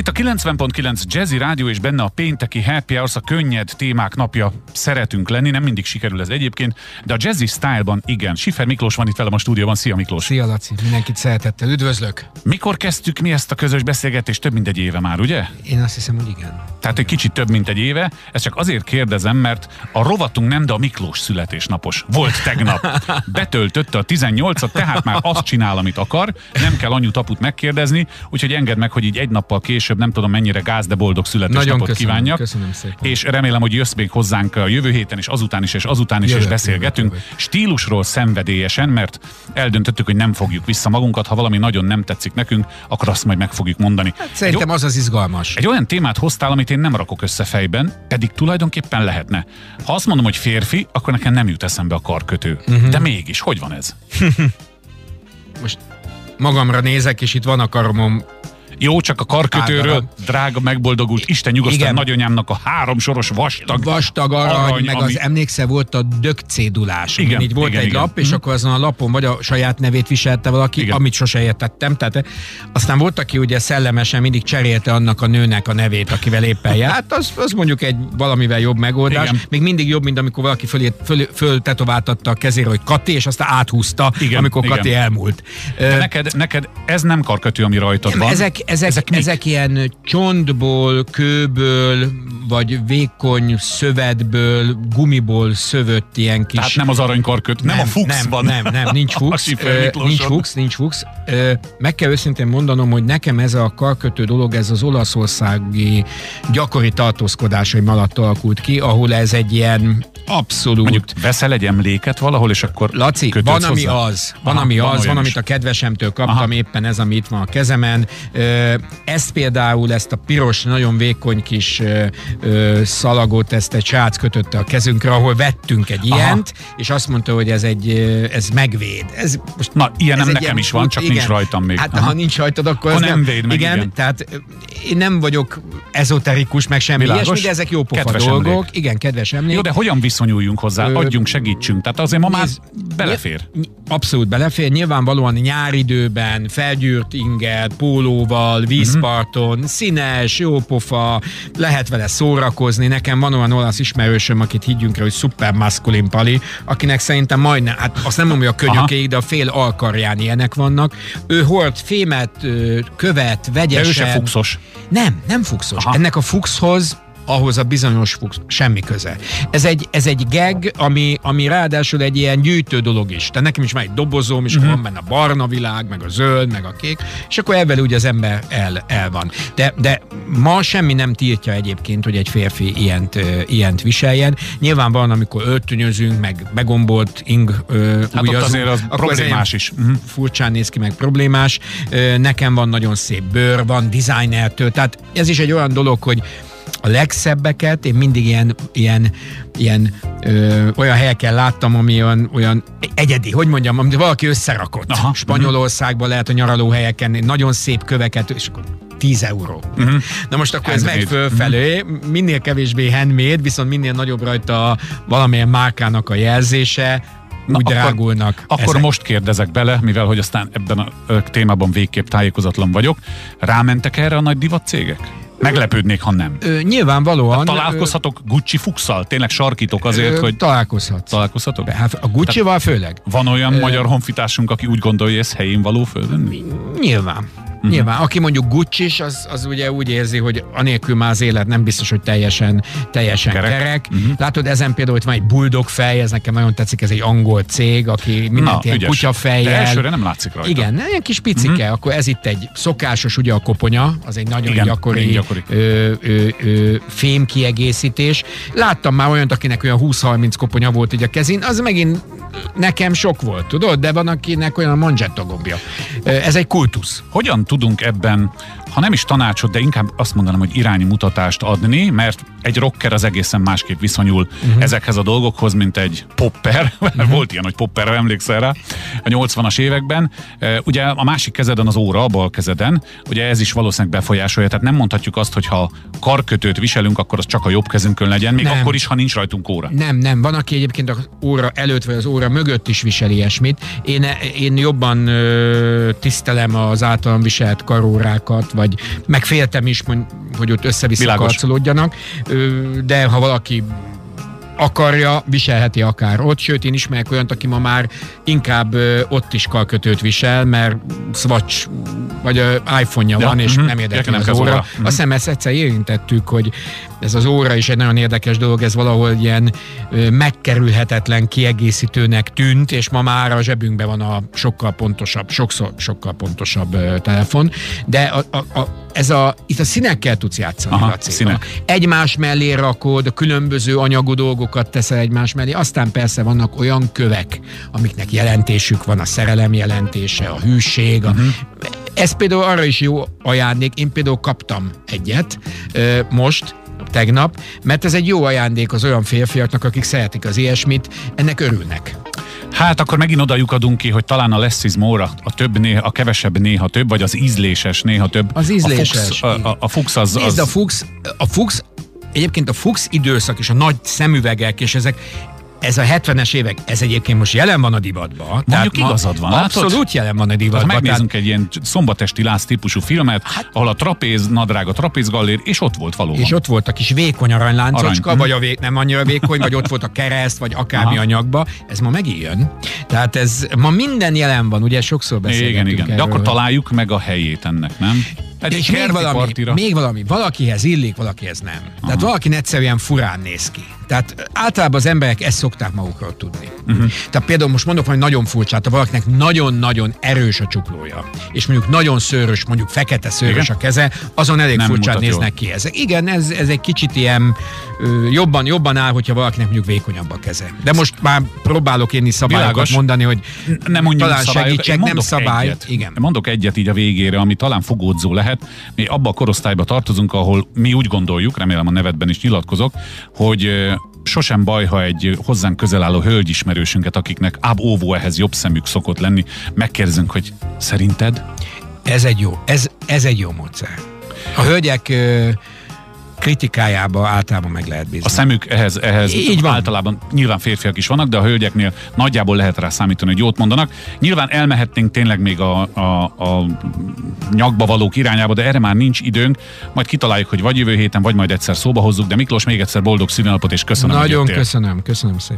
Itt a 90.9 Jazzy Rádió és benne a pénteki Happy Hours, a könnyed témák napja szeretünk lenni, nem mindig sikerül ez egyébként, de a Jazzy Style-ban igen. Sifer Miklós van itt velem a stúdióban, szia Miklós! Szia Laci, mindenkit szeretettel üdvözlök! Mikor kezdtük mi ezt a közös beszélgetést? Több mint egy éve már, ugye? Én azt hiszem, hogy igen. Tehát egy kicsit több mint egy éve, ezt csak azért kérdezem, mert a rovatunk nem, de a Miklós születésnapos. Volt tegnap. Betöltötte a 18-at, tehát már azt csinál, amit akar, nem kell anyu taput megkérdezni, úgyhogy engedd meg, hogy így egy nappal később később, nem tudom mennyire gáz, de boldog születésnapot Nagyon köszönöm, kívánjak. Köszönöm szépen. És remélem, hogy jössz még hozzánk a jövő héten, és azután is, és azután is, Jövök, és beszélgetünk. jövök. Stílusról szenvedélyesen, mert eldöntöttük, hogy nem fogjuk vissza magunkat. Ha valami nagyon nem tetszik nekünk, akkor azt majd meg fogjuk mondani. Hát szerintem az az izgalmas. Egy olyan témát hoztál, amit én nem rakok össze fejben, pedig tulajdonképpen lehetne. Ha azt mondom, hogy férfi, akkor nekem nem jut eszembe a karkötő. Uh-huh. De mégis, hogy van ez? Most magamra nézek, és itt van a karomom. Jó, csak a karkötőről, Ágara. drága, megboldogult Isten nyugosztal Igen. nagyanyámnak a három soros vastag, Vastag arany, arany, meg ami- az emlékszel volt a dögcédulás. Igen, így volt igen, egy igen. lap, és Mhm. akkor azon a lapon vagy a saját nevét viselte valaki, Igen. amit sose értettem. Tehát, aztán volt, aki ugye szellemesen mindig cserélte annak a nőnek a nevét, akivel éppen járt. Az, az mondjuk egy valamivel jobb megoldás. Igen. Még mindig jobb, mint amikor valaki föl, föl, föl tetováltatta a kezére, hogy Kati, és aztán áthúzta, Igen, amikor igen. Kati elmúlt. De neked, neked ez nem karkötő, ami rajtad van. ezek, ezek, ezek, mik? ezek ilyen csontból, kőből, vagy vékony szövetből, gumiból szövött ilyen kis... Tehát nem az aranykarköt, nem, a fux nem, van. Nem, nem, nincs fux, nincs fux, nincs fux. Meg kell őszintén mondanom, hogy nekem ez a karkötő dolog, ez az olaszországi gyakori tartózkodásaim alatt alakult ki, ahol ez egy ilyen abszolút... Mondjuk veszel egy emléket valahol, és akkor Laci, van ami hozzá? az, van Aha, ami van az, van, is. amit a kedvesemtől kaptam, Aha. éppen ez, ami itt van a kezemen. Ö, Ezt például, ezt a piros, nagyon vékony kis szalagot, ezt egy srác kötötte a kezünkre, ahol vettünk egy Aha. ilyent, és azt mondta, hogy ez egy, ez megvéd. Ez most Na, ilyen nem nekem is van, csak igen. nincs rajtam még. Hát Aha. ha nincs rajtad, akkor, Akkor az nem véd meg, igen, igen. tehát én nem vagyok ezoterikus, meg semmi Világos. ilyesmi, de ezek jó pofa Kedves dolgok. emlék. Igen, kedves emlék. Jó, de hogyan viszonyuljunk hozzá? Ö, Adjunk, segítsünk. Tehát azért ma már Nézd, belefér. Abszolút belefér. Nyilvánvalóan nyáridőben, felgyűrt ingel, pólóval, vízparton, Mhm. színes, jó pofa, lehet vele szórakozni. Nekem van olyan olasz ismerősöm, akit higgyünk rá, hogy szuper maszkulin pali, akinek szerintem majdnem, hát azt nem mondom, hogy a könyökéig, de a fél alkarján ilyenek vannak. Ő hord fémet, követ, De ő vegyesen. se fuxos. Nem, nem fuxos. Aha. Ennek a fuxhoz ahhoz a bizonyos fux, semmi köze. Ez egy, ez egy gag, ami, ami ráadásul egy ilyen gyűjtő dolog is. Tehát nekem is van egy dobozom, és uh-huh. van benne a barna világ, meg a zöld, meg a kék, és akkor ebben ugye az ember el, el van. De, de ma semmi nem tiltja egyébként, hogy egy férfi ilyent, ilyent viseljen. Nyilván van, amikor öltönyözünk, meg begombolt ing ö, Hát ott azért az problémás is. Mhm. furcsán néz ki, meg problémás. Nekem van nagyon szép bőr, van designertől, tehát ez is egy olyan dolog, hogy a legszebbeket én mindig ilyen, ilyen, ilyen ö, olyan helyeken láttam, ami olyan, olyan egyedi, hogy mondjam, amit valaki összerakott. Aha, Spanyolországban lehet a nyaralóhelyeken nagyon szép köveket, és akkor 10 euró. Mhm. Na most akkor ez megy Handmade. fölfelé, minél kevésbé handmade, viszont minél nagyobb rajta valamilyen márkának a jelzése, Na, úgy akkor- drágulnak. Akkor ezek. most kérdezek bele, mivel hogy aztán ebben a témában végképp tájékozatlan vagyok. Rámentek erre a nagy divat cégek? Meglepődnék, ha nem. Ö, nyilvánvalóan... Találkozhatok Gucci fuxal? Tényleg sarkítok azért, ö, hogy Találkozhatsz. találkozhatok? Hát a Gucci-val főleg. Van olyan Ö, magyar honfitársunk, aki úgy gondolja, hogy ez helyén való fölvenni? Nyilván. Mhm. Nyilván. Aki mondjuk gucci az, az ugye úgy érzi, hogy anélkül már az élet nem biztos, hogy teljesen, teljesen Kerek. kerek. Mhm. Látod, ezen például itt van egy bulldog fej, ez nekem nagyon tetszik, ez egy angol cég, aki mindent ilyen ügyes. kutyafejjel. De elsőre nem látszik rajta. Igen, ilyen kis picike, mm-hmm. akkor ez itt egy szokásos, ugye a koponya, az egy nagyon Igen, gyakori, gyakori. Ö, ö, ö, fém kiegészítés. Láttam már olyat, akinek olyan 20-30 koponya volt így a kezén, az megint nekem sok volt, tudod, de van, akinek olyan a manzsetta Ez egy kultusz. Hogyan tudunk ebben, ha nem is tanácsot, de inkább azt mondanám, hogy iránymutatást adni, mert egy rocker az egészen másképp viszonyul uh-huh. ezekhez a dolgokhoz, mint egy popper. Uh-huh. Volt ilyen, hogy popper, emlékszel rá, a 80-as években. Ugye a másik kezeden az óra, a bal kezeden, ugye ez is valószínűleg befolyásolja, tehát nem mondhatjuk azt, hogy ha karkötőt viselünk, akkor az csak a jobb kezünkön legyen, még Nem. akkor is, ha nincs rajtunk óra. Nem, nem. Van, aki egyébként az óra előtt vagy az óra mögött is visel ilyesmit. Én, én jobban ö, tisztelem az általam viselt karórákat, vagy vagy megféltem is, hogy ott össze-vissza karcolódjanak, de ha valaki akarja, viselheti akár ott, sőt én ismerek olyat, aki ma már inkább ö, ott is kalkötőt visel, mert Swatch vagy ö, iPhone-ja ja, van, és uh-huh. nem érdekel az óra. óra. Uh-huh. Azt hiszem ezt egyszer érintettük, hogy ez az óra is egy nagyon érdekes dolog, ez valahol ilyen ö, megkerülhetetlen kiegészítőnek tűnt, és ma már a zsebünkben van a sokkal pontosabb, sokszor sokkal pontosabb ö, telefon, de a, a, a ez a, itt a színekkel tudsz játszani, Aha, a színek. Egymás mellé rakod, különböző anyagú dolgokat teszel egymás mellé, aztán persze vannak olyan kövek, amiknek jelentésük van, a szerelem jelentése, a hűség, a, uh-huh. Ez például arra is jó ajándék. Én például kaptam egyet most, tegnap, mert ez egy jó ajándék az olyan férfiaknak, akik szeretik az ilyesmit, ennek örülnek. Hát akkor megint oda lyukadunk ki, hogy talán a less is more, a több néha, a kevesebb néha több, vagy az ízléses néha több. Az ízléses. A fux, a, a, a fux az, az... Nézd, a fux, a fux egyébként a Fuchs időszak és a nagy szemüvegek, és ezek ez a 70-es évek, ez egyébként most jelen van a divatban. Mondjuk tehát igazad van. Abszolút látod? jelen van a divatban. Hát megnézzünk tehát... egy ilyen szombatesti láz típusú filmet, hát, ahol a trapéz nadrág, a trapéz gallér, és ott volt valóban. És ott volt a kis vékony aranyláncocska, Arany. vagy a vé... nem annyira vékony, vagy ott volt a kereszt, vagy akármi Aha. anyagba. Ez ma megjön. Tehát ez ma minden jelen van, ugye sokszor beszélgetünk Igen, igen. Erről. De akkor találjuk meg a helyét ennek, nem? Hát és még valami, még valami, valakihez illik, valakihez nem. Aha. Tehát valaki egyszerűen furán néz ki. Tehát általában az emberek ezt szokták magukról tudni. Uh-huh. Tehát például most mondok hogy nagyon furcsát, ha valakinek nagyon-nagyon erős a csuklója, és mondjuk nagyon szőrös, mondjuk fekete szőrös Igen? a keze, azon elég Nem furcsát néznek jól. ki ezek. Igen, ez, ez egy kicsit ilyen ö, jobban, jobban áll, hogyha valakinek mondjuk vékonyabb a keze. De most már próbálok én is szabályokat Világos. mondani, hogy nem mondjuk talán segítsek, nem szabály. Egyet. Igen. Mondok egyet így a végére, ami talán fogódzó lehet. Mi abba a korosztályba tartozunk, ahol mi úgy gondoljuk, remélem a nevedben is nyilatkozok, hogy sosem baj, ha egy hozzánk közel álló hölgyismerősünket, akiknek áb óvó ehhez jobb szemük szokott lenni, megkérdezünk, hogy szerinted? Ez egy jó, ez, ez egy jó módszer. A hölgyek kritikájába általában meg lehet bízni. A szemük ehhez, ehhez Így van. általában nyilván férfiak is vannak, de a hölgyeknél nagyjából lehet rá számítani, hogy jót mondanak. Nyilván elmehetnénk tényleg még a, a, a nyakba valók irányába, de erre már nincs időnk. Majd kitaláljuk, hogy vagy jövő héten, vagy majd egyszer szóba hozzuk, de Miklós, még egyszer boldog színalapot, és köszönöm, Nagyon köszönöm, köszönöm szépen.